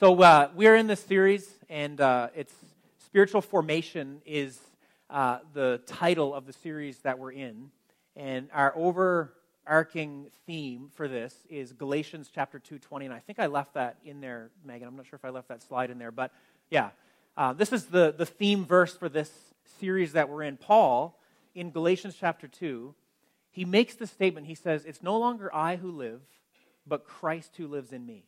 So uh, we're in this series, and uh, it's spiritual formation is uh, the title of the series that we're in, and our overarching theme for this is Galatians chapter two twenty, and I think I left that in there, Megan. I'm not sure if I left that slide in there, but yeah, uh, this is the the theme verse for this series that we're in. Paul in Galatians chapter two, he makes the statement. He says, "It's no longer I who live, but Christ who lives in me."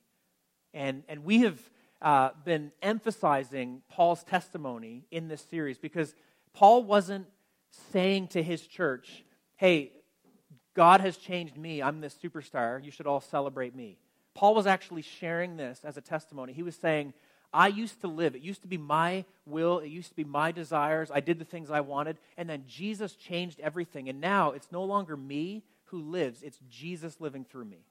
And, and we have uh, been emphasizing Paul's testimony in this series because Paul wasn't saying to his church, hey, God has changed me. I'm this superstar. You should all celebrate me. Paul was actually sharing this as a testimony. He was saying, I used to live. It used to be my will. It used to be my desires. I did the things I wanted. And then Jesus changed everything. And now it's no longer me who lives, it's Jesus living through me.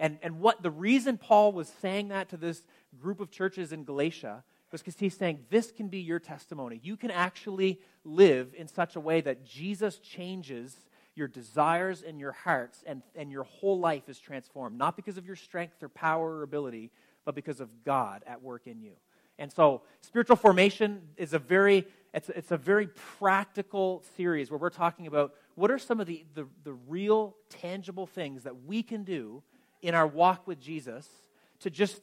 And, and what the reason Paul was saying that to this group of churches in Galatia was because he's saying this can be your testimony. You can actually live in such a way that Jesus changes your desires and your hearts, and, and your whole life is transformed. Not because of your strength or power or ability, but because of God at work in you. And so, spiritual formation is a very it's, it's a very practical series where we're talking about what are some of the, the, the real tangible things that we can do in our walk with Jesus to just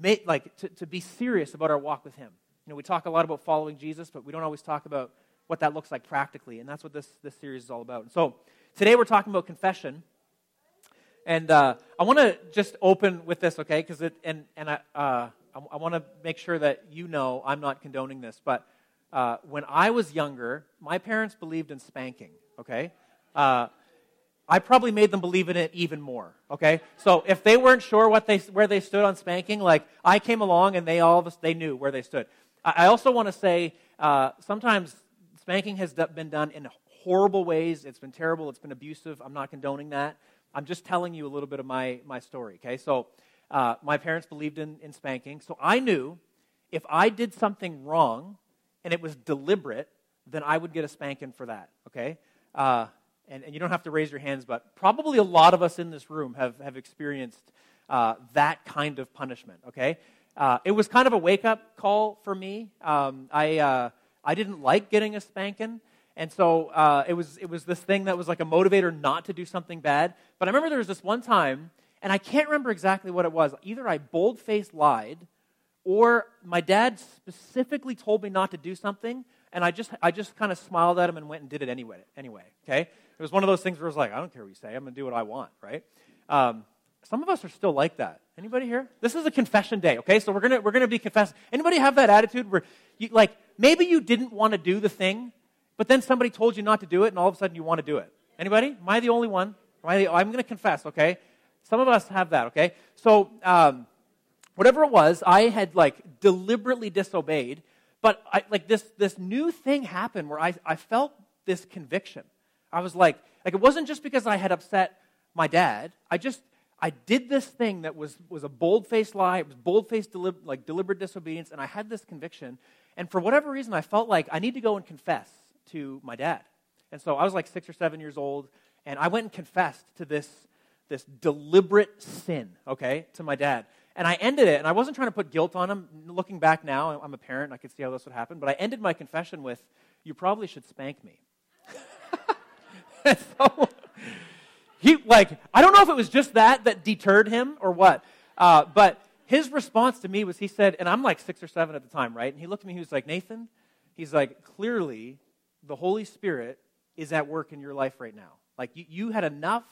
make, like, to, to be serious about our walk with Him. You know, we talk a lot about following Jesus, but we don't always talk about what that looks like practically. And that's what this, this series is all about. And so today we're talking about confession. And uh, I want to just open with this, okay? Because it, and, and I, uh, I, I want to make sure that you know I'm not condoning this. But uh, when I was younger, my parents believed in spanking, okay? Uh, I probably made them believe in it even more. Okay, so if they weren't sure what they where they stood on spanking, like I came along and they all of us, they knew where they stood. I also want to say uh, sometimes spanking has been done in horrible ways. It's been terrible. It's been abusive. I'm not condoning that. I'm just telling you a little bit of my my story. Okay, so uh, my parents believed in in spanking, so I knew if I did something wrong and it was deliberate, then I would get a spanking for that. Okay. Uh, and, and you don't have to raise your hands, but probably a lot of us in this room have, have experienced uh, that kind of punishment, okay? Uh, it was kind of a wake up call for me. Um, I, uh, I didn't like getting a spanking. And so uh, it, was, it was this thing that was like a motivator not to do something bad. But I remember there was this one time, and I can't remember exactly what it was. Either I bold faced lied, or my dad specifically told me not to do something, and I just, I just kind of smiled at him and went and did it anyway. Anyway, okay? It was one of those things where I was like, I don't care what you say. I'm going to do what I want, right? Um, some of us are still like that. Anybody here? This is a confession day, okay? So we're gonna we're gonna be confessing. Anybody have that attitude where you like maybe you didn't want to do the thing, but then somebody told you not to do it, and all of a sudden you want to do it. Anybody? Am I the only one? Am I the, I'm gonna confess, okay? Some of us have that, okay? So um, whatever it was, I had like deliberately disobeyed, but I, like this this new thing happened where I I felt this conviction. I was like, like it wasn't just because I had upset my dad. I just I did this thing that was was a bold faced lie. It was bold faced delib- like deliberate disobedience, and I had this conviction. And for whatever reason, I felt like I need to go and confess to my dad. And so I was like six or seven years old, and I went and confessed to this this deliberate sin, okay, to my dad. And I ended it, and I wasn't trying to put guilt on him. Looking back now, I'm a parent, I could see how this would happen. But I ended my confession with, "You probably should spank me." So he like I don't know if it was just that that deterred him or what, uh, but his response to me was he said, and I'm like six or seven at the time, right? And he looked at me, he was like, Nathan, he's like, clearly the Holy Spirit is at work in your life right now. Like you, you had enough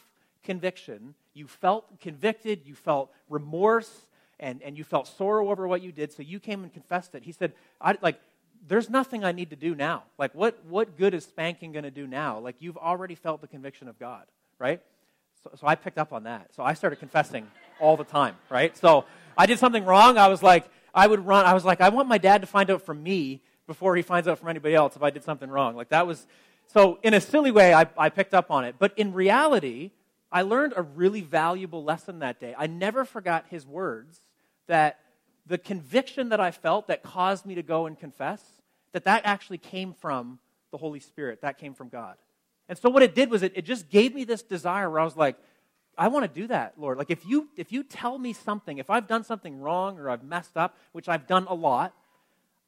conviction, you felt convicted, you felt remorse, and, and you felt sorrow over what you did, so you came and confessed it. He said, I like there's nothing I need to do now. Like, what, what good is spanking going to do now? Like, you've already felt the conviction of God, right? So, so I picked up on that. So I started confessing all the time, right? So I did something wrong. I was like, I would run. I was like, I want my dad to find out from me before he finds out from anybody else if I did something wrong. Like, that was, so in a silly way, I, I picked up on it. But in reality, I learned a really valuable lesson that day. I never forgot his words that the conviction that I felt that caused me to go and confess, that that actually came from the Holy Spirit. That came from God. And so what it did was it, it just gave me this desire where I was like, I want to do that, Lord. Like if you if you tell me something, if I've done something wrong or I've messed up, which I've done a lot,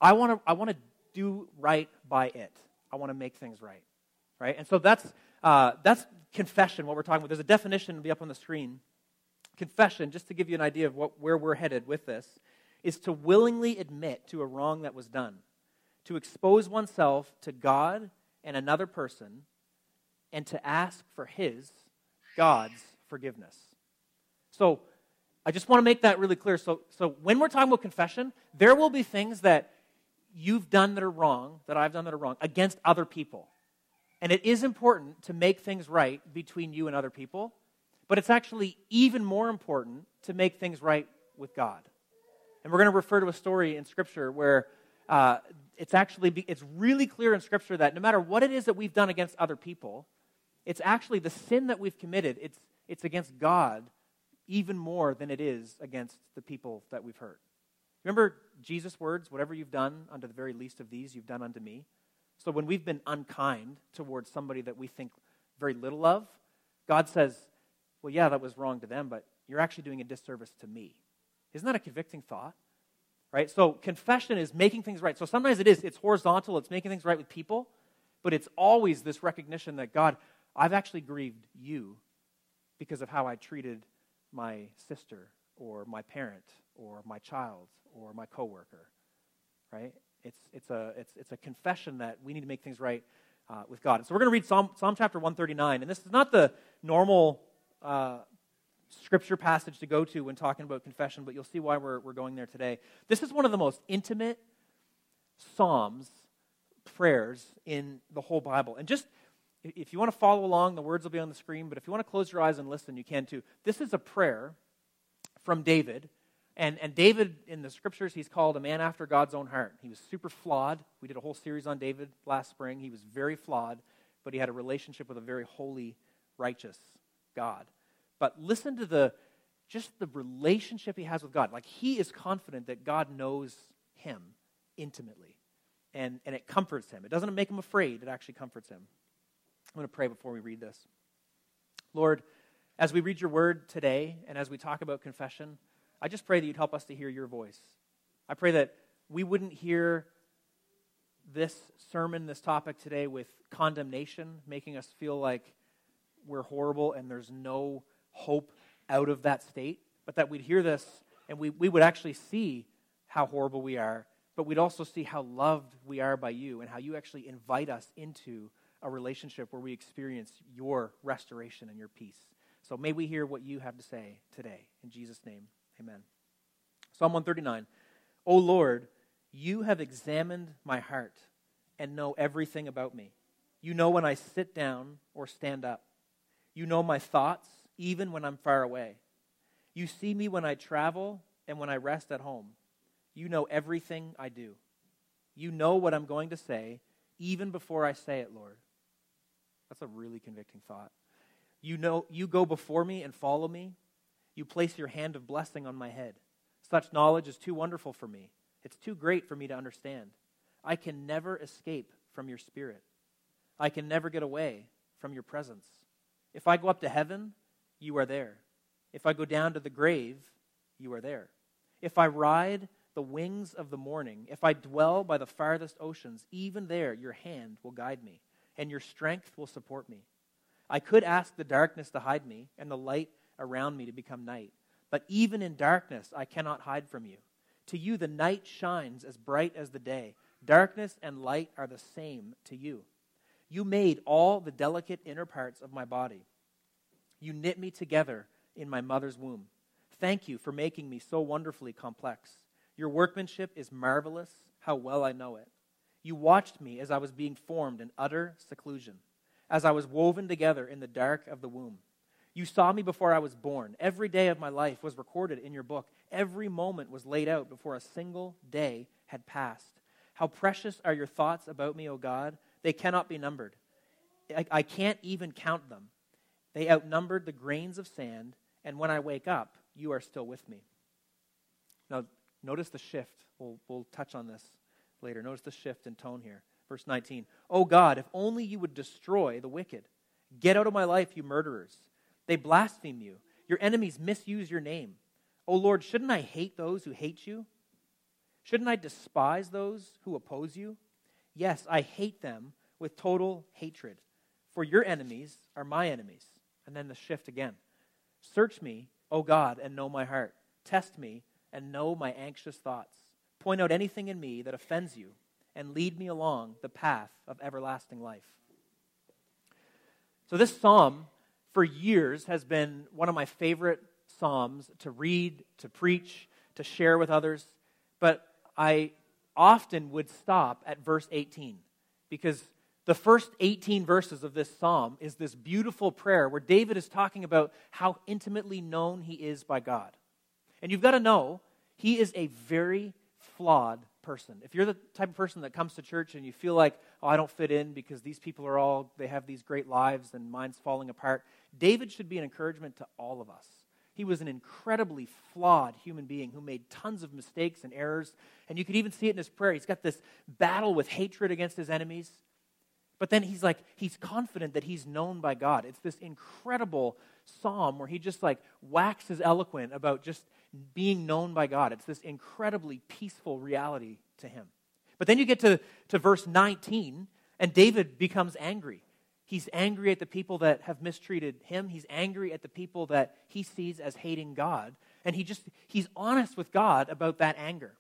I want to I want to do right by it. I want to make things right, right? And so that's uh, that's confession. What we're talking about. There's a definition be up on the screen. Confession, just to give you an idea of what, where we're headed with this, is to willingly admit to a wrong that was done, to expose oneself to God and another person, and to ask for His, God's forgiveness. So I just want to make that really clear. So, so when we're talking about confession, there will be things that you've done that are wrong, that I've done that are wrong, against other people. And it is important to make things right between you and other people, but it's actually even more important to make things right with God. And we're going to refer to a story in Scripture where uh, it's actually it's really clear in Scripture that no matter what it is that we've done against other people, it's actually the sin that we've committed. It's it's against God even more than it is against the people that we've hurt. Remember Jesus' words, whatever you've done unto the very least of these, you've done unto me. So when we've been unkind towards somebody that we think very little of, God says, well, yeah, that was wrong to them, but you're actually doing a disservice to me. Isn't that a convicting thought? Right? So confession is making things right. So sometimes it is, it's horizontal, it's making things right with people, but it's always this recognition that God, I've actually grieved you because of how I treated my sister or my parent or my child or my coworker, right? It's, it's, a, it's, it's a confession that we need to make things right uh, with God. So we're going to read Psalm, Psalm chapter 139, and this is not the normal uh, scripture passage to go to when talking about confession, but you'll see why we're, we're going there today. This is one of the most intimate psalms, prayers in the whole Bible. And just if you want to follow along, the words will be on the screen, but if you want to close your eyes and listen, you can too. This is a prayer from David. And, and David, in the scriptures, he's called a man after God's own heart. He was super flawed. We did a whole series on David last spring. He was very flawed, but he had a relationship with a very holy, righteous God. But listen to the just the relationship he has with God. Like he is confident that God knows him intimately. And, and it comforts him. It doesn't make him afraid, it actually comforts him. I'm going to pray before we read this. Lord, as we read your word today and as we talk about confession, I just pray that you'd help us to hear your voice. I pray that we wouldn't hear this sermon, this topic today, with condemnation, making us feel like we're horrible and there's no hope out of that state, but that we'd hear this and we, we would actually see how horrible we are, but we'd also see how loved we are by you and how you actually invite us into a relationship where we experience your restoration and your peace. So may we hear what you have to say today. In Jesus' name, amen. Psalm 139 O Lord, you have examined my heart and know everything about me. You know when I sit down or stand up. You know my thoughts, even when I'm far away. You see me when I travel and when I rest at home. You know everything I do. You know what I'm going to say, even before I say it, Lord. That's a really convicting thought. You know, you go before me and follow me. You place your hand of blessing on my head. Such knowledge is too wonderful for me. It's too great for me to understand. I can never escape from your spirit. I can never get away from your presence. If I go up to heaven, you are there. If I go down to the grave, you are there. If I ride the wings of the morning, if I dwell by the farthest oceans, even there your hand will guide me and your strength will support me. I could ask the darkness to hide me and the light around me to become night. But even in darkness, I cannot hide from you. To you, the night shines as bright as the day. Darkness and light are the same to you. You made all the delicate inner parts of my body. You knit me together in my mother's womb. Thank you for making me so wonderfully complex. Your workmanship is marvelous. How well I know it. You watched me as I was being formed in utter seclusion, as I was woven together in the dark of the womb. You saw me before I was born. Every day of my life was recorded in your book. Every moment was laid out before a single day had passed. How precious are your thoughts about me, O God? They cannot be numbered. I, I can't even count them. They outnumbered the grains of sand, and when I wake up, you are still with me. Now, notice the shift. We'll, we'll touch on this later. Notice the shift in tone here. Verse 19. Oh God, if only you would destroy the wicked. Get out of my life, you murderers. They blaspheme you. Your enemies misuse your name. O Lord, shouldn't I hate those who hate you? Shouldn't I despise those who oppose you? Yes, I hate them with total hatred. For your enemies are my enemies. And then the shift again. Search me, O God, and know my heart. Test me and know my anxious thoughts. Point out anything in me that offends you, and lead me along the path of everlasting life. So, this psalm for years has been one of my favorite psalms to read, to preach, to share with others. But I often would stop at verse 18 because the first 18 verses of this psalm is this beautiful prayer where David is talking about how intimately known he is by God. And you've got to know, he is a very flawed person. If you're the type of person that comes to church and you feel like, oh, I don't fit in because these people are all, they have these great lives and mine's falling apart, David should be an encouragement to all of us. He was an incredibly flawed human being who made tons of mistakes and errors. And you could even see it in his prayer. He's got this battle with hatred against his enemies. But then he's like, he's confident that he's known by God. It's this incredible psalm where he just like waxes eloquent about just being known by God. It's this incredibly peaceful reality to him. But then you get to, to verse 19, and David becomes angry. He's angry at the people that have mistreated him. He's angry at the people that he sees as hating God. And he just, he's honest with God about that anger.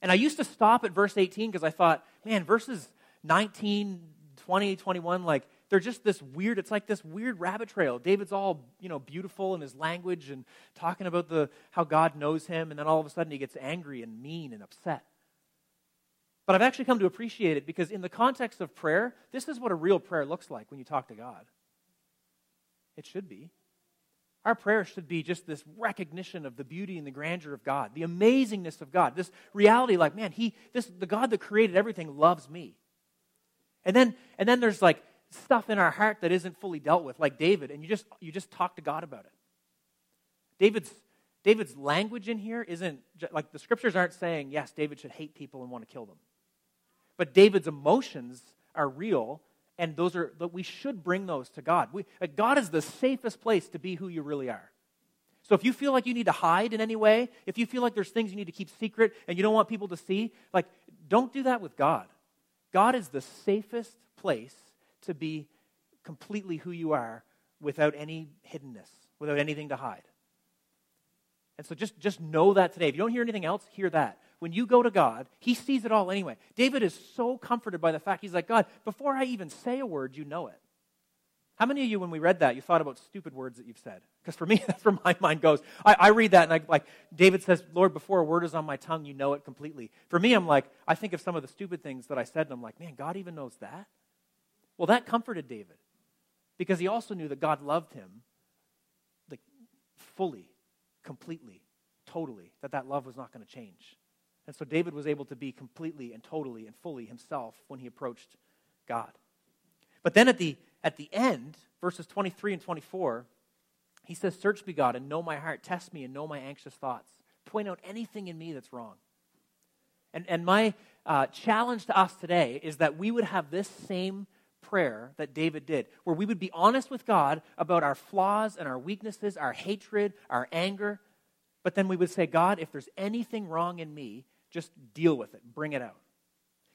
And I used to stop at verse 18 because I thought, man, verses 19, 20, 21, like, they're just this weird, it's like this weird rabbit trail. David's all, you know, beautiful in his language and talking about the, how God knows him. And then all of a sudden he gets angry and mean and upset. But I've actually come to appreciate it because, in the context of prayer, this is what a real prayer looks like when you talk to God. It should be. Our prayer should be just this recognition of the beauty and the grandeur of God, the amazingness of God, this reality like, man, he, this, the God that created everything loves me. And then, and then there's like stuff in our heart that isn't fully dealt with, like David, and you just, you just talk to God about it. David's David's language in here isn't like the scriptures aren't saying, yes, David should hate people and want to kill them. But David's emotions are real, and those are that we should bring those to God. We, God is the safest place to be who you really are. So if you feel like you need to hide in any way, if you feel like there's things you need to keep secret and you don't want people to see, like don't do that with God. God is the safest place to be completely who you are without any hiddenness, without anything to hide. And so just, just know that today. If you don't hear anything else, hear that when you go to God, He sees it all anyway. David is so comforted by the fact he's like, God, before I even say a word, you know it. How many of you, when we read that, you thought about stupid words that you've said? Because for me, that's where my mind goes. I, I read that and I like David says, Lord, before a word is on my tongue, you know it completely. For me, I'm like, I think of some of the stupid things that I said, and I'm like, man, God even knows that. Well, that comforted David because he also knew that God loved him like fully, completely, totally. That that love was not going to change. And so David was able to be completely and totally and fully himself when he approached God. But then at the, at the end, verses 23 and 24, he says, Search me, God, and know my heart. Test me and know my anxious thoughts. Point out anything in me that's wrong. And, and my uh, challenge to us today is that we would have this same prayer that David did, where we would be honest with God about our flaws and our weaknesses, our hatred, our anger. But then we would say, God, if there's anything wrong in me, just deal with it, bring it out.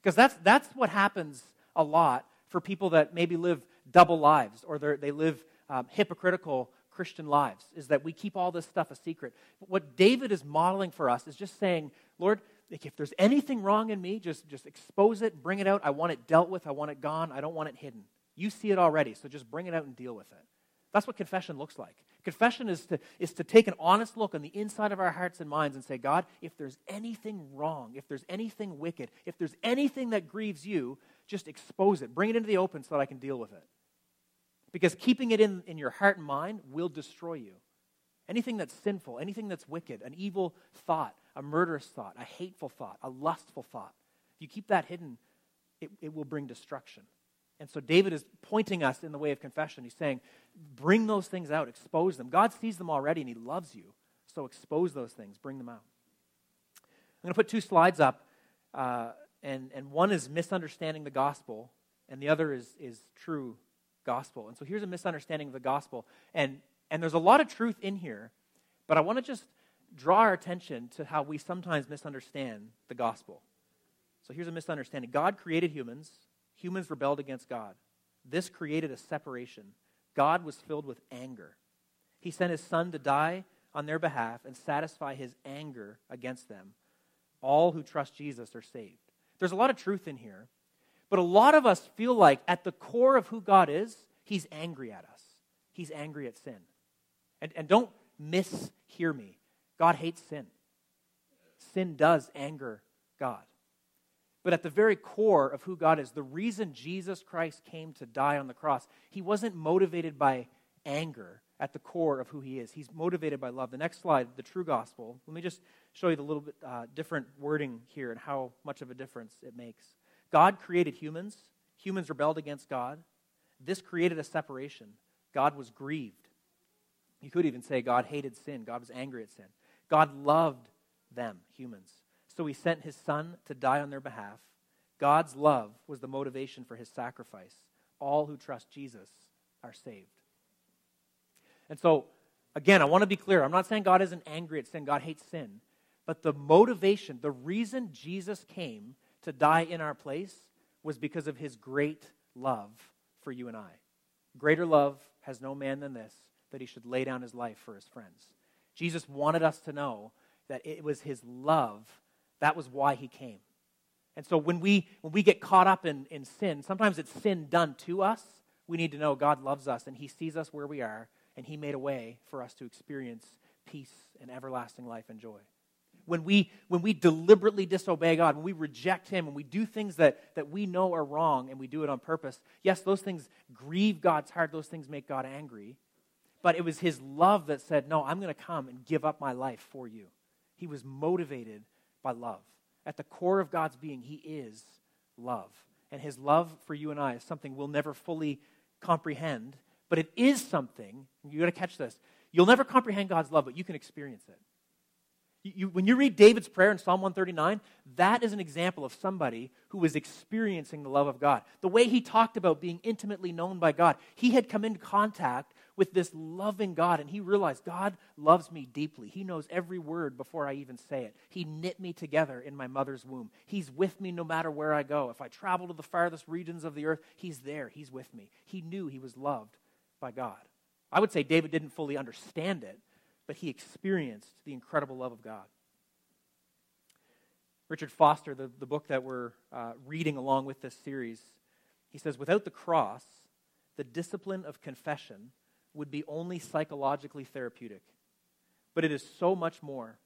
Because that's, that's what happens a lot for people that maybe live double lives or they live um, hypocritical Christian lives, is that we keep all this stuff a secret. But what David is modeling for us is just saying, Lord, if there's anything wrong in me, just, just expose it, bring it out. I want it dealt with, I want it gone, I don't want it hidden. You see it already, so just bring it out and deal with it. That's what confession looks like. Confession is to, is to take an honest look on the inside of our hearts and minds and say, God, if there's anything wrong, if there's anything wicked, if there's anything that grieves you, just expose it. Bring it into the open so that I can deal with it. Because keeping it in, in your heart and mind will destroy you. Anything that's sinful, anything that's wicked, an evil thought, a murderous thought, a hateful thought, a lustful thought, if you keep that hidden, it, it will bring destruction. And so David is pointing us in the way of confession. He's saying, bring those things out, expose them. God sees them already and he loves you. So expose those things, bring them out. I'm going to put two slides up, uh, and, and one is misunderstanding the gospel, and the other is, is true gospel. And so here's a misunderstanding of the gospel. And And there's a lot of truth in here, but I want to just draw our attention to how we sometimes misunderstand the gospel. So here's a misunderstanding God created humans, humans rebelled against God. This created a separation. God was filled with anger. He sent his son to die on their behalf and satisfy his anger against them. All who trust Jesus are saved. There's a lot of truth in here, but a lot of us feel like at the core of who God is, he's angry at us. He's angry at sin. And, and don't mishear me. God hates sin. Sin does anger God. But at the very core of who God is, the reason Jesus Christ came to die on the cross, he wasn't motivated by anger at the core of who he is. He's motivated by love. The next slide, the true gospel. Let me just show you the little bit uh, different wording here and how much of a difference it makes. God created humans, humans rebelled against God. This created a separation. God was grieved. You could even say God hated sin, God was angry at sin. God loved them, humans. So he sent his son to die on their behalf. God's love was the motivation for his sacrifice. All who trust Jesus are saved. And so, again, I want to be clear. I'm not saying God isn't angry at sin, God hates sin. But the motivation, the reason Jesus came to die in our place was because of his great love for you and I. Greater love has no man than this, that he should lay down his life for his friends. Jesus wanted us to know that it was his love that was why he came. And so when we, when we get caught up in, in sin, sometimes it's sin done to us. We need to know God loves us and he sees us where we are and he made a way for us to experience peace and everlasting life and joy. When we, when we deliberately disobey God, when we reject him, when we do things that, that we know are wrong and we do it on purpose, yes, those things grieve God's heart. Those things make God angry. But it was his love that said, No, I'm going to come and give up my life for you. He was motivated by love. At the core of God's being, He is love. And His love for you and I is something we'll never fully comprehend, but it is something, you got to catch this. You'll never comprehend God's love, but you can experience it. You, when you read David's prayer in Psalm 139, that is an example of somebody who was experiencing the love of God. The way he talked about being intimately known by God, he had come into contact with this loving God, and he realized God loves me deeply. He knows every word before I even say it. He knit me together in my mother's womb. He's with me no matter where I go. If I travel to the farthest regions of the earth, he's there. He's with me. He knew he was loved by God. I would say David didn't fully understand it, but he experienced the incredible love of God. Richard Foster, the, the book that we're uh, reading along with this series, he says, Without the cross, the discipline of confession would be only psychologically therapeutic. But it is so much more.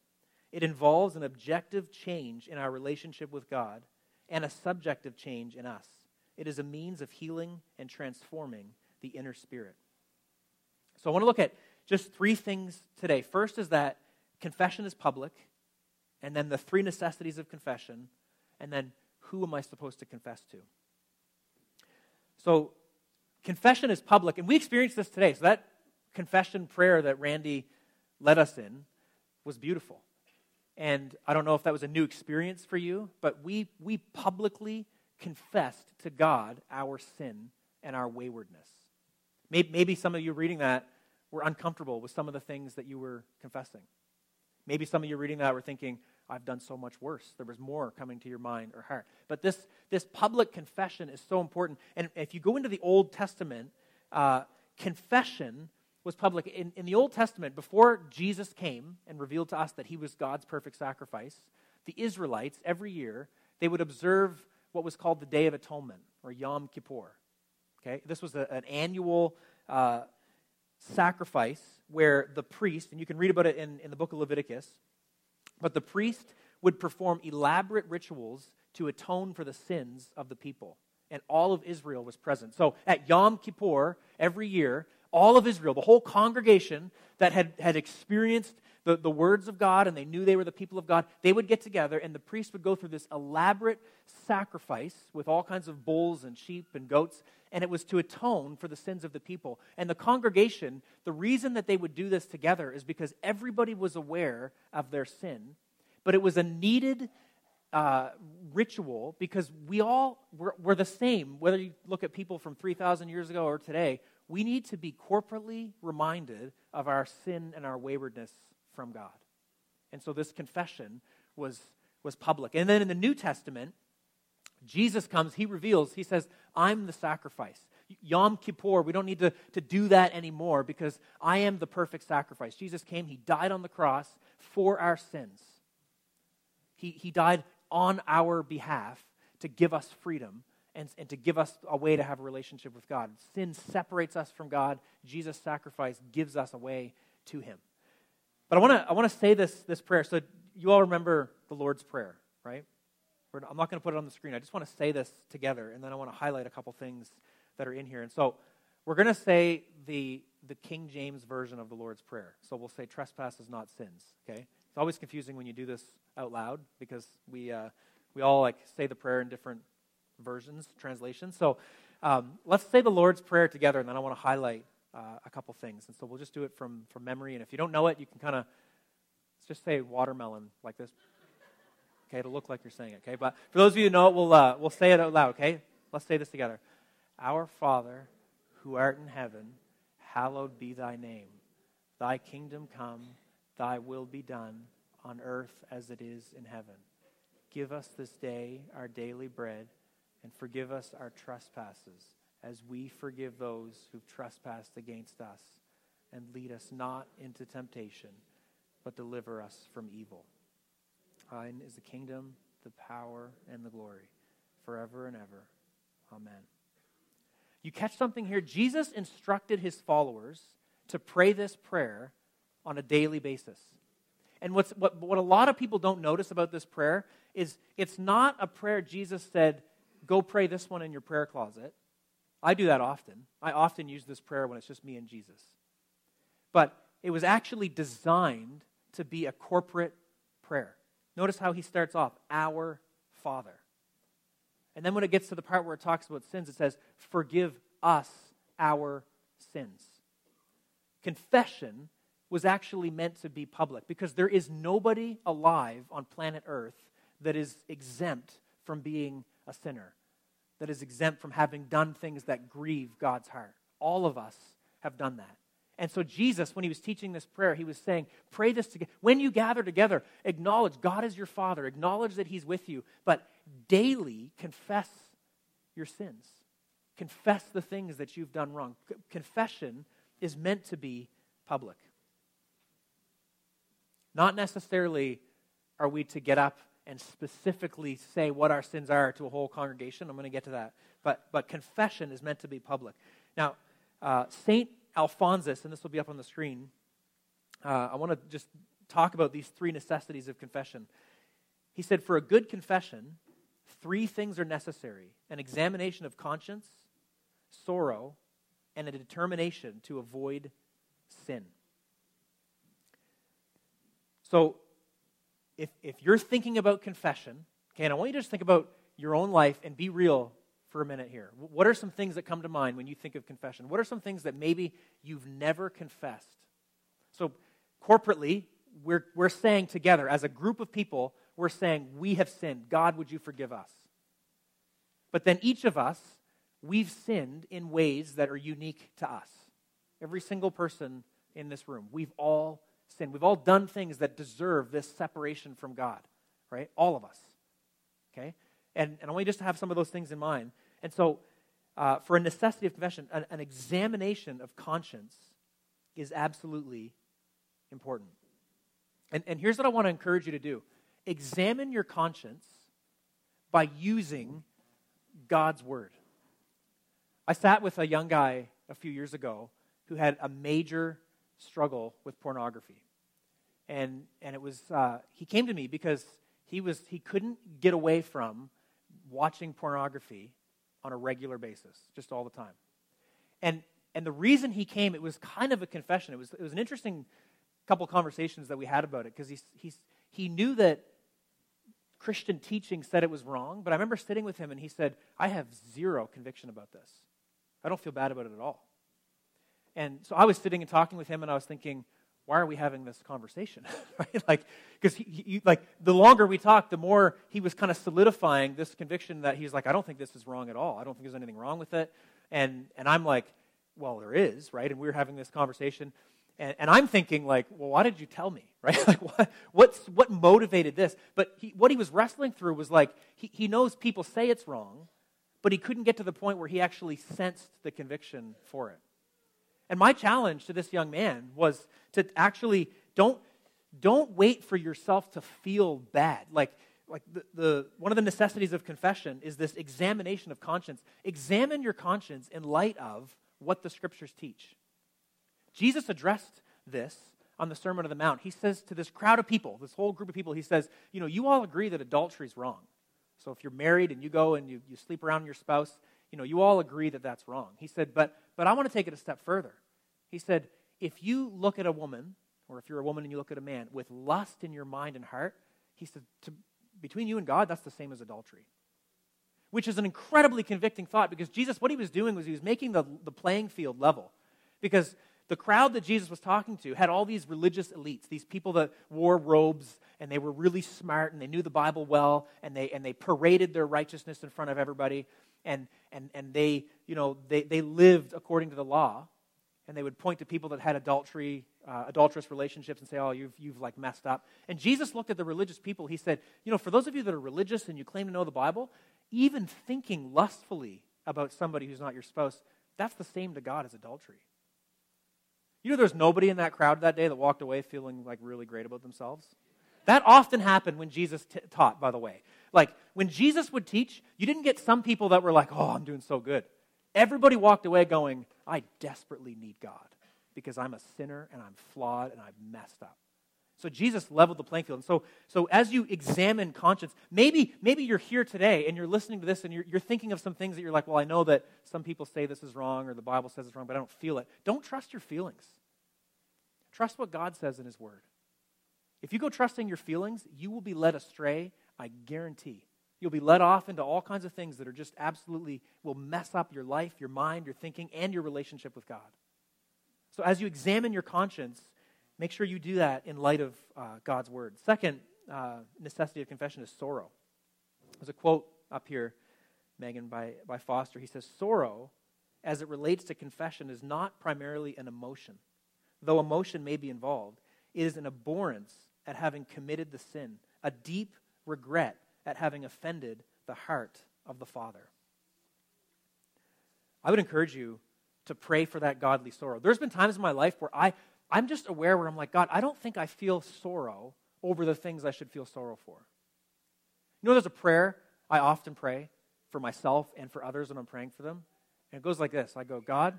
It involves an objective change in our relationship with God and a subjective change in us. It is a means of healing and transforming the inner spirit. So I want to look at just three things today. First is that confession is public, and then the three necessities of confession, and then who am I supposed to confess to? So, confession is public, and we experienced this today. So, that confession prayer that Randy led us in was beautiful. And I don't know if that was a new experience for you, but we, we publicly confessed to God our sin and our waywardness. Maybe, maybe some of you reading that were uncomfortable with some of the things that you were confessing. Maybe some of you reading that were thinking, I've done so much worse. There was more coming to your mind or heart. But this, this public confession is so important. And if you go into the Old Testament, uh, confession was public. In, in the Old Testament, before Jesus came and revealed to us that he was God's perfect sacrifice, the Israelites, every year, they would observe what was called the Day of Atonement, or Yom Kippur. Okay? This was a, an annual uh, sacrifice where the priest, and you can read about it in, in the book of Leviticus, but the priest would perform elaborate rituals to atone for the sins of the people. And all of Israel was present. So at Yom Kippur, every year, all of Israel, the whole congregation that had, had experienced the, the words of God and they knew they were the people of God, they would get together and the priest would go through this elaborate sacrifice with all kinds of bulls and sheep and goats and it was to atone for the sins of the people. And the congregation, the reason that they would do this together is because everybody was aware of their sin, but it was a needed uh, ritual because we all were, were the same, whether you look at people from 3,000 years ago or today. We need to be corporately reminded of our sin and our waywardness from God. And so this confession was, was public. And then in the New Testament, Jesus comes, he reveals, he says, I'm the sacrifice. Yom Kippur, we don't need to, to do that anymore because I am the perfect sacrifice. Jesus came, he died on the cross for our sins. He, he died on our behalf to give us freedom and, and to give us a way to have a relationship with God. Sin separates us from God. Jesus' sacrifice gives us a way to him. But I want to I want to say this this prayer. So you all remember the Lord's prayer, right? I'm not going to put it on the screen. I just want to say this together, and then I want to highlight a couple things that are in here. And so we're going to say the the King James version of the Lord's prayer. So we'll say trespass is not sins. Okay. It's always confusing when you do this out loud because we uh, we all like say the prayer in different versions, translations. So um, let's say the Lord's prayer together, and then I want to highlight uh, a couple things. And so we'll just do it from, from memory. And if you don't know it, you can kind of, just say watermelon like this. Okay, it'll look like you're saying it, okay? But for those of you who know it, we'll, uh, we'll say it out loud, okay? Let's say this together. Our Father, who art in heaven, hallowed be thy name. Thy kingdom come, thy will be done, on earth as it is in heaven. Give us this day our daily bread, and forgive us our trespasses as we forgive those who've trespassed against us. And lead us not into temptation, but deliver us from evil. Thine is the kingdom, the power, and the glory, forever and ever. Amen. You catch something here? Jesus instructed his followers to pray this prayer on a daily basis. And what's, what, what a lot of people don't notice about this prayer is it's not a prayer Jesus said, go pray this one in your prayer closet. I do that often. I often use this prayer when it's just me and Jesus. But it was actually designed to be a corporate prayer. Notice how he starts off Our Father. And then when it gets to the part where it talks about sins, it says, Forgive us our sins. Confession was actually meant to be public because there is nobody alive on planet Earth that is exempt from being a sinner that is exempt from having done things that grieve God's heart. All of us have done that. And so, Jesus, when he was teaching this prayer, he was saying, Pray this together. When you gather together, acknowledge God is your Father, acknowledge that he's with you, but daily confess your sins. Confess the things that you've done wrong. C- confession is meant to be public. Not necessarily are we to get up and specifically say what our sins are to a whole congregation. I'm going to get to that. But, but confession is meant to be public. Now, uh, St. Alphonsus, and this will be up on the screen, uh, I want to just talk about these three necessities of confession. He said, For a good confession, three things are necessary an examination of conscience, sorrow, and a determination to avoid sin. So, if, if you're thinking about confession, okay, and I want you to just think about your own life and be real for a minute here. What are some things that come to mind when you think of confession? What are some things that maybe you've never confessed? So, corporately, we're, we're saying together, as a group of people, we're saying, We have sinned. God, would you forgive us? But then each of us, we've sinned in ways that are unique to us. Every single person in this room, we've all sin. We've all done things that deserve this separation from God, right? All of us. Okay? And, and I want you just to have some of those things in mind. And so, uh, for a necessity of confession, an, an examination of conscience is absolutely important. And, and here's what I want to encourage you to do examine your conscience by using God's word. I sat with a young guy a few years ago who had a major struggle with pornography. And, and it was, uh, he came to me because he, was, he couldn't get away from watching pornography on a regular basis, just all the time. And, and the reason he came, it was kind of a confession. It was, it was an interesting couple conversations that we had about it because he, he, he knew that Christian teaching said it was wrong, but I remember sitting with him and he said, I have zero conviction about this. I don't feel bad about it at all. And so I was sitting and talking with him, and I was thinking, why are we having this conversation? right? Like, because like the longer we talked, the more he was kind of solidifying this conviction that he's like, I don't think this is wrong at all. I don't think there's anything wrong with it. And and I'm like, well, there is, right? And we were having this conversation, And, and I'm thinking, like, well, why did you tell me? Right? Like, what, what's, what motivated this? But he, what he was wrestling through was like, he, he knows people say it's wrong, but he couldn't get to the point where he actually sensed the conviction for it. And my challenge to this young man was to actually don't, don't wait for yourself to feel bad. Like, like the, the, one of the necessities of confession is this examination of conscience. Examine your conscience in light of what the scriptures teach. Jesus addressed this on the Sermon on the Mount. He says to this crowd of people, this whole group of people, he says, You know, you all agree that adultery is wrong. So if you're married and you go and you, you sleep around your spouse, you know, you all agree that that's wrong. He said, But, but I want to take it a step further. He said, If you look at a woman, or if you're a woman and you look at a man with lust in your mind and heart, he said, to, between you and God, that's the same as adultery. Which is an incredibly convicting thought because Jesus, what he was doing was he was making the, the playing field level. Because the crowd that Jesus was talking to had all these religious elites, these people that wore robes and they were really smart and they knew the Bible well and they, and they paraded their righteousness in front of everybody and, and, and they, you know, they, they lived according to the law and they would point to people that had adultery, uh, adulterous relationships and say, oh, you've, you've like messed up. And Jesus looked at the religious people. He said, you know, for those of you that are religious and you claim to know the Bible, even thinking lustfully about somebody who's not your spouse, that's the same to God as adultery. You know, there's nobody in that crowd that day that walked away feeling like really great about themselves. That often happened when Jesus t- taught, by the way. Like, when Jesus would teach, you didn't get some people that were like, oh, I'm doing so good. Everybody walked away going, I desperately need God because I'm a sinner and I'm flawed and I've messed up. So Jesus leveled the playing field. And so, so as you examine conscience, maybe, maybe you're here today and you're listening to this and you're, you're thinking of some things that you're like, well, I know that some people say this is wrong or the Bible says it's wrong, but I don't feel it. Don't trust your feelings. Trust what God says in His Word. If you go trusting your feelings, you will be led astray, I guarantee. You'll be led off into all kinds of things that are just absolutely will mess up your life, your mind, your thinking, and your relationship with God. So as you examine your conscience, make sure you do that in light of uh, God's word. Second uh, necessity of confession is sorrow. There's a quote up here, Megan, by, by Foster. He says, Sorrow, as it relates to confession, is not primarily an emotion. Though emotion may be involved, it is an abhorrence at having committed the sin, a deep regret at having offended the heart of the Father. I would encourage you to pray for that godly sorrow. There's been times in my life where I, I'm just aware where I'm like, God, I don't think I feel sorrow over the things I should feel sorrow for. You know, there's a prayer I often pray for myself and for others when I'm praying for them. And it goes like this I go, God,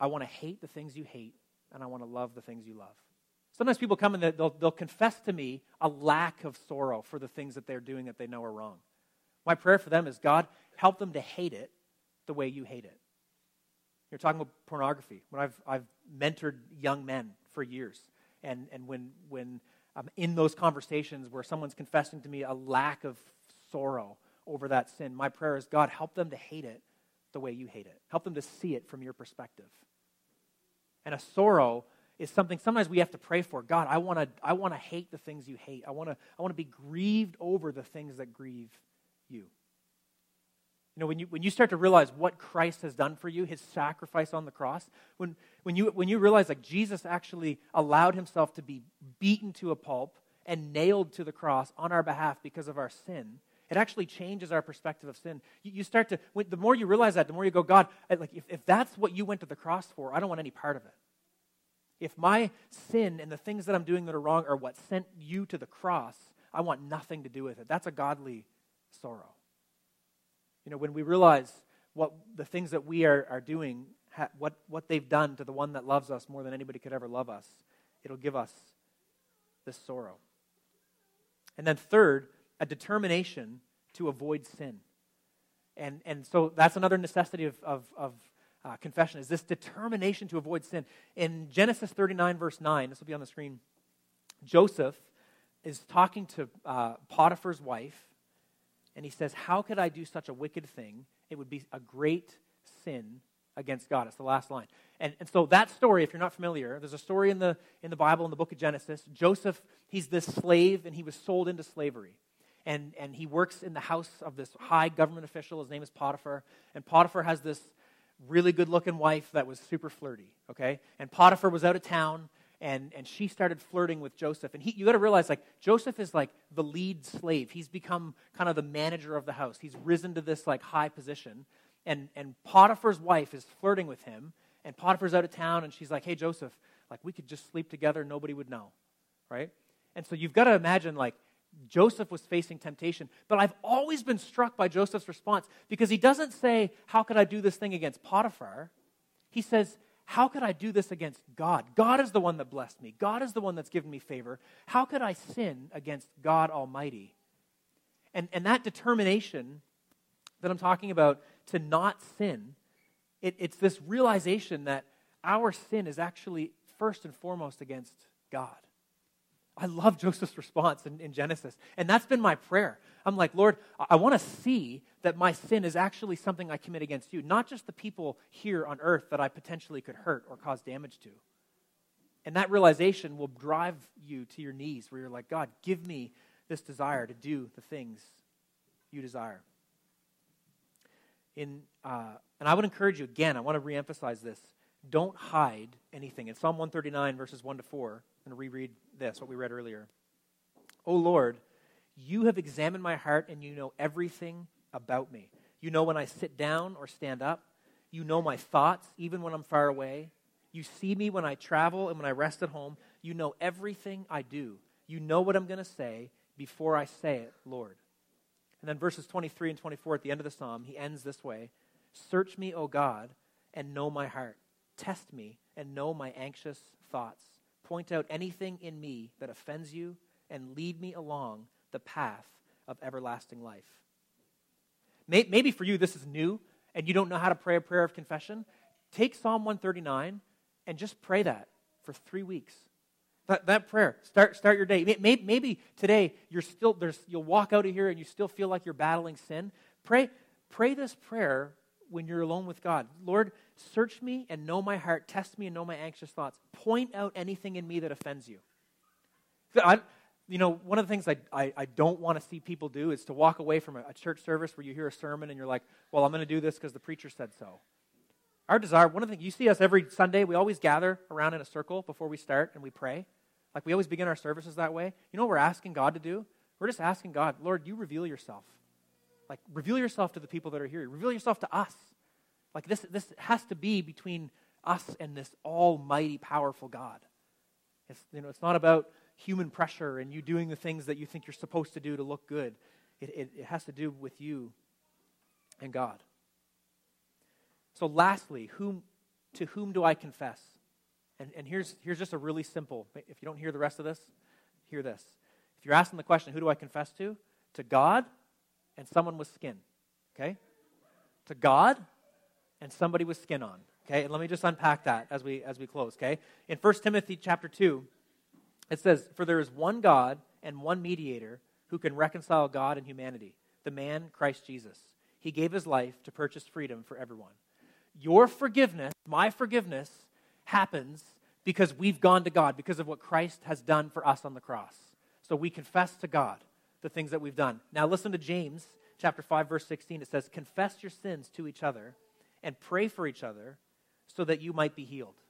I want to hate the things you hate, and I want to love the things you love. Sometimes people come and they'll, they'll confess to me a lack of sorrow for the things that they're doing that they know are wrong. My prayer for them is God, help them to hate it the way you hate it. You're talking about pornography. When I've, I've mentored young men for years, and, and when, when I'm in those conversations where someone's confessing to me a lack of sorrow over that sin, my prayer is God, help them to hate it the way you hate it. Help them to see it from your perspective. And a sorrow is something sometimes we have to pray for. God, I want to I want to hate the things you hate. I want to I want to be grieved over the things that grieve you. You know, when you, when you start to realize what Christ has done for you, his sacrifice on the cross, when, when, you, when you realize like Jesus actually allowed himself to be beaten to a pulp and nailed to the cross on our behalf because of our sin, it actually changes our perspective of sin. You, you start to, when, the more you realize that, the more you go, God, like if, if that's what you went to the cross for, I don't want any part of it. If my sin and the things that I'm doing that are wrong are what sent you to the cross, I want nothing to do with it. That's a godly sorrow. You know, when we realize what the things that we are, are doing, ha, what, what they've done to the one that loves us more than anybody could ever love us, it'll give us this sorrow. And then, third, a determination to avoid sin. And, and so that's another necessity of, of, of uh, confession is this determination to avoid sin. In Genesis 39, verse 9, this will be on the screen, Joseph is talking to uh, Potiphar's wife, and he says, How could I do such a wicked thing? It would be a great sin against God. It's the last line. And, and so that story, if you're not familiar, there's a story in the, in the Bible, in the book of Genesis. Joseph, he's this slave, and he was sold into slavery. And, and he works in the house of this high government official. His name is Potiphar. And Potiphar has this really good looking wife that was super flirty, okay? And Potiphar was out of town and, and she started flirting with Joseph. And he, you got to realize, like, Joseph is like the lead slave. He's become kind of the manager of the house. He's risen to this like high position. And, and Potiphar's wife is flirting with him. And Potiphar's out of town and she's like, hey, Joseph, like, we could just sleep together. Nobody would know, right? And so you've got to imagine, like, Joseph was facing temptation. But I've always been struck by Joseph's response because he doesn't say, How could I do this thing against Potiphar? He says, How could I do this against God? God is the one that blessed me, God is the one that's given me favor. How could I sin against God Almighty? And, and that determination that I'm talking about to not sin, it, it's this realization that our sin is actually first and foremost against God. I love Joseph's response in, in, Genesis. And that's been my prayer. I'm like, Lord, I, I want to see that my sin is actually something I commit against you, not just the people here on earth that I potentially could hurt or cause damage to. And that realization will drive you to your knees where you're like, God, give me this desire to do the things you desire. In, uh, and I would encourage you, again, I want to reemphasize this don't hide anything. In Psalm 139, verses 1 to 4, To reread this, what we read earlier. O Lord, you have examined my heart and you know everything about me. You know when I sit down or stand up. You know my thoughts, even when I'm far away. You see me when I travel and when I rest at home. You know everything I do. You know what I'm going to say before I say it, Lord. And then verses 23 and 24 at the end of the psalm, he ends this way Search me, O God, and know my heart. Test me and know my anxious thoughts. Point out anything in me that offends you and lead me along the path of everlasting life. Maybe for you this is new and you don't know how to pray a prayer of confession. Take Psalm 139 and just pray that for three weeks. That, that prayer. Start, start your day. Maybe, maybe today you're still, there's, you'll walk out of here and you still feel like you're battling sin. Pray, pray this prayer when you're alone with God. Lord, search me and know my heart. Test me and know my anxious thoughts. Point out anything in me that offends you. I, you know, one of the things I, I, I don't want to see people do is to walk away from a, a church service where you hear a sermon and you're like, well, I'm going to do this because the preacher said so. Our desire, one of the things, you see us every Sunday, we always gather around in a circle before we start and we pray. Like we always begin our services that way. You know what we're asking God to do? We're just asking God, Lord, you reveal yourself. Like, reveal yourself to the people that are here. Reveal yourself to us. Like, this, this has to be between us and this almighty, powerful God. It's, you know, it's not about human pressure and you doing the things that you think you're supposed to do to look good. It, it, it has to do with you and God. So, lastly, whom, to whom do I confess? And, and here's, here's just a really simple, if you don't hear the rest of this, hear this. If you're asking the question, who do I confess to? To God and someone with skin. Okay? To God and somebody with skin on. Okay? And let me just unpack that as we as we close, okay? In 1 Timothy chapter 2, it says, "For there is one God and one mediator who can reconcile God and humanity, the man Christ Jesus. He gave his life to purchase freedom for everyone." Your forgiveness, my forgiveness happens because we've gone to God because of what Christ has done for us on the cross. So we confess to God the things that we've done. Now listen to James chapter 5 verse 16. It says, "Confess your sins to each other and pray for each other so that you might be healed."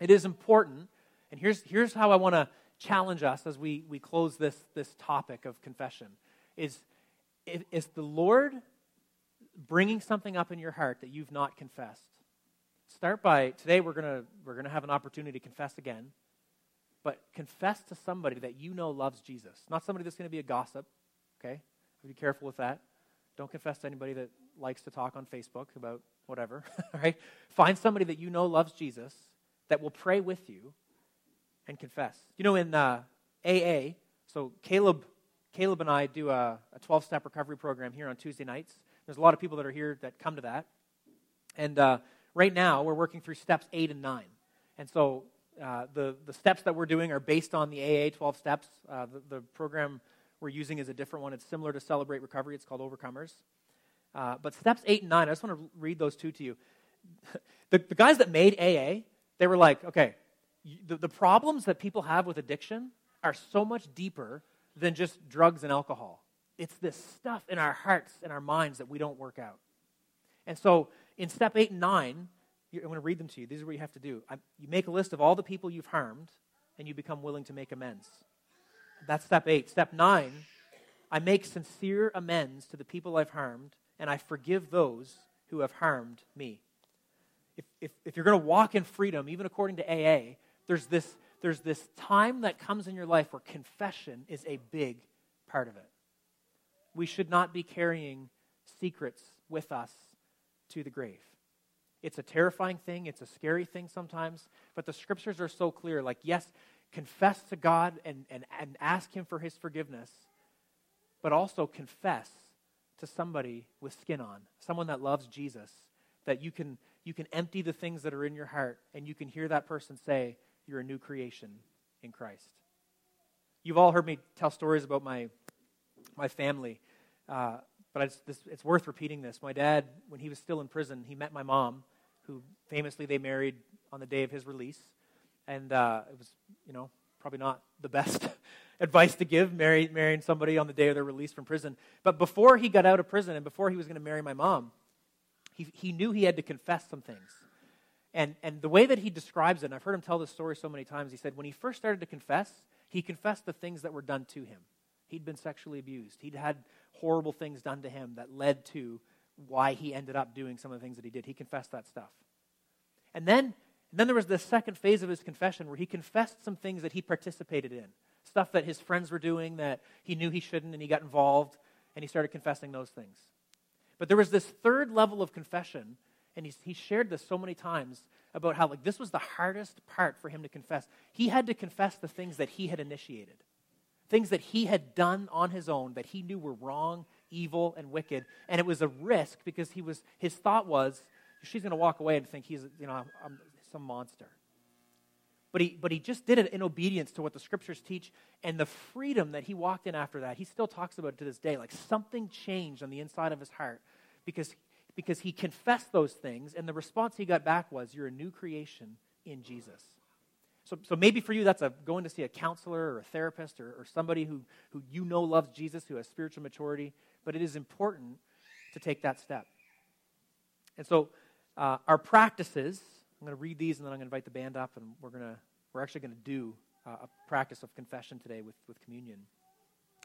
It is important, and here's here's how I want to challenge us as we we close this this topic of confession is is the Lord bringing something up in your heart that you've not confessed. Start by today we're going we're going to have an opportunity to confess again but confess to somebody that you know loves Jesus. Not somebody that's going to be a gossip, okay? Be careful with that. Don't confess to anybody that likes to talk on Facebook about whatever, right? Find somebody that you know loves Jesus that will pray with you and confess. You know, in uh, AA, so Caleb, Caleb and I do a 12 step recovery program here on Tuesday nights. There's a lot of people that are here that come to that. And uh, right now, we're working through steps eight and nine. And so uh, the, the steps that we're doing are based on the AA 12 steps. Uh, the, the, program we're using is a different one. It's similar to Celebrate Recovery. It's called Overcomers. Uh, but steps 8 and 9, I just want to read those two to you. the, the guys that made AA, they were like, okay, the, the problems that people have with addiction are so much deeper than just drugs and alcohol. It's this stuff in our hearts and our minds that we don't work out. And so in step eight and nine, I'm going to read them to you. These are what you have to do. I, you make a list of all the people you've harmed, and you become willing to make amends. That's step eight. Step nine, I make sincere amends to the people I've harmed, and I forgive those who have harmed me. If, if, if you're going to walk in freedom, even according to AA, there's this, there's this time that comes in your life where confession is a big part of it. We should not be carrying secrets with us to the grave. It's a terrifying thing, it's a scary thing sometimes, but the scriptures are so clear. Like, yes, confess to God and, and, and ask Him for His forgiveness, but also confess to somebody with skin on, someone that loves Jesus, that you can, you can empty the things that are in your heart and you can hear that person say, You're a new creation in Christ. You've all heard me tell stories about my, my family. Uh, but it's, this, it's worth repeating this. My dad, when he was still in prison, he met my mom, who famously they married on the day of his release. And uh, it was, you know, probably not the best advice to give, marry, marrying somebody on the day of their release from prison. But before he got out of prison and before he was going to marry my mom, he, he knew he had to confess some things. And, and the way that he describes it, and I've heard him tell this story so many times, he said when he first started to confess, he confessed the things that were done to him. He'd been sexually abused. He'd had horrible things done to him that led to why he ended up doing some of the things that he did. He confessed that stuff. And then, and then there was the second phase of his confession where he confessed some things that he participated in, stuff that his friends were doing that he knew he shouldn't, and he got involved, and he started confessing those things. But there was this third level of confession, and he's, he shared this so many times about how like this was the hardest part for him to confess. He had to confess the things that he had initiated things that he had done on his own that he knew were wrong, evil, and wicked. And it was a risk because he was, his thought was, she's going to walk away and think he's, you know, I'm some monster. But he, but he just did it in obedience to what the scriptures teach and the freedom that he walked in after that. He still talks about it to this day. Like something changed on the inside of his heart because, because he confessed those things, and the response he got back was, You're a new creation in Jesus. So, so maybe for you, that's a, going to see a counselor or a therapist or, or somebody who, who you know loves Jesus, who has spiritual maturity. But it is important to take that step. And so uh, our practices, I'm going to read these and then I'm going to invite the band up and we're, going to, we're actually going to do uh, a practice of confession today with, with communion.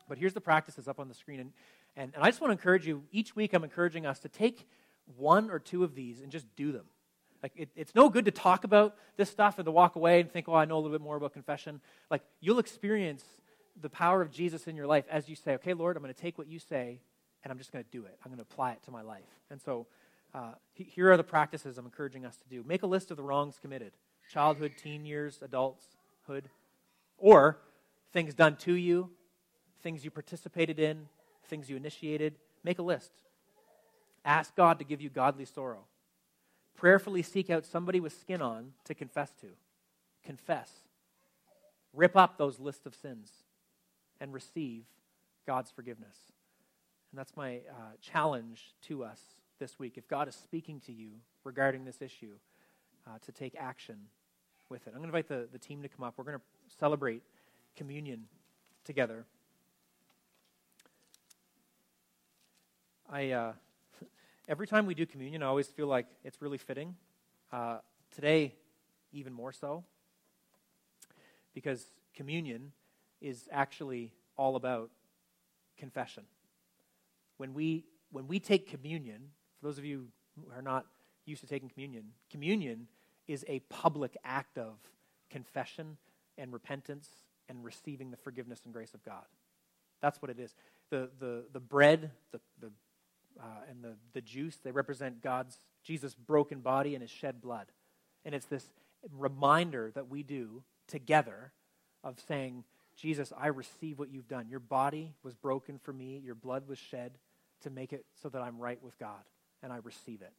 But here's the practices up on the screen. And, and, and I just want to encourage you, each week I'm encouraging us to take one or two of these and just do them. Like, it, it's no good to talk about this stuff and to walk away and think, oh, I know a little bit more about confession. Like, you'll experience the power of Jesus in your life as you say, okay, Lord, I'm going to take what you say and I'm just going to do it. I'm going to apply it to my life. And so, uh, here are the practices I'm encouraging us to do. Make a list of the wrongs committed childhood, teen years, adulthood, or things done to you, things you participated in, things you initiated. Make a list. Ask God to give you godly sorrow. Prayerfully seek out somebody with skin on to confess to. Confess. Rip up those lists of sins and receive God's forgiveness. And that's my uh, challenge to us this week. If God is speaking to you regarding this issue, uh, to take action with it. I'm going to invite the, the team to come up. We're going to celebrate communion together. I. Uh, every time we do communion, I always feel like it's really fitting. Uh, today, even more so, because communion is actually all about confession. When we, when we take communion, for those of you who are not used to taking communion, communion is a public act of confession and repentance and receiving the forgiveness and grace of God. That's what it is. The, the, the bread, the, the uh, and the, the juice, they represent God's, Jesus' broken body and his shed blood. And it's this reminder that we do together of saying, Jesus, I receive what you've done. Your body was broken for me, your blood was shed to make it so that I'm right with God, and I receive it.